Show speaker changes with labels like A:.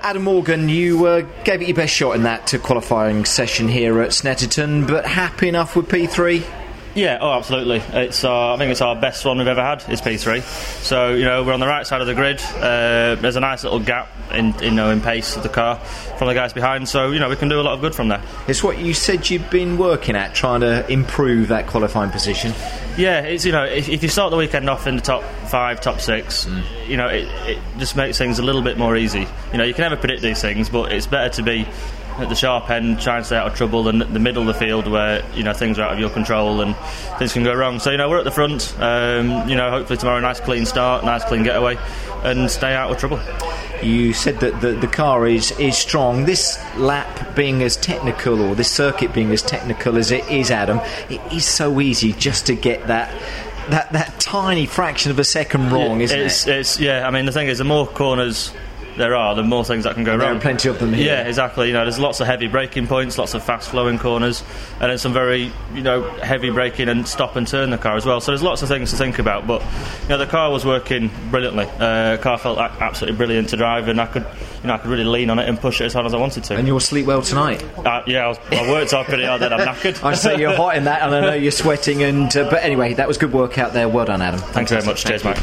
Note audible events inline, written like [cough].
A: Adam Morgan, you uh, gave it your best shot in that qualifying session here at Snetterton, but happy enough with P3?
B: Yeah, oh, absolutely. It's uh, I think it's our best one we've ever had. Is P3. So you know we're on the right side of the grid. Uh, there's a nice little gap in you know in pace of the car from the guys behind. So you know we can do a lot of good from there.
A: It's what you said you've been working at, trying to improve that qualifying position.
B: Yeah, it's you know if, if you start the weekend off in the top five, top six, mm. you know it, it just makes things a little bit more easy. You know you can never predict these things, but it's better to be at the sharp end, try and stay out of trouble, than the middle of the field where you know things are out of your control and things can go wrong. So you know we're at the front. Um, you know hopefully tomorrow nice clean start, nice clean getaway, and stay out of trouble.
A: You said that the, the car is, is strong. This lap being as technical, or this circuit being as technical as it is, Adam, it is so easy just to get that that that tiny fraction of a second wrong, isn't
B: it's,
A: it?
B: It's, yeah, I mean the thing is, the more corners there are, the more things that can go
A: there
B: wrong.
A: There are plenty of them here.
B: Yeah, exactly. You know, there's lots of heavy braking points, lots of fast flowing corners, and then some very, you know, heavy braking and stop and turn the car as well. So there's lots of things to think about. But you know, the car was working brilliantly. Uh, car felt absolutely brilliant to drive, and I could, you know, I could really lean on it and push it as hard as I wanted to.
A: And you'll sleep well tonight.
B: Uh, yeah, I, was, I worked hard pretty hard. Then I'm knackered. [laughs]
A: I say you're hot in that, and I know you're sweating. And uh, but anyway, that was good work out there. Well done, Adam.
B: Thanks very much. Cheers, Mike.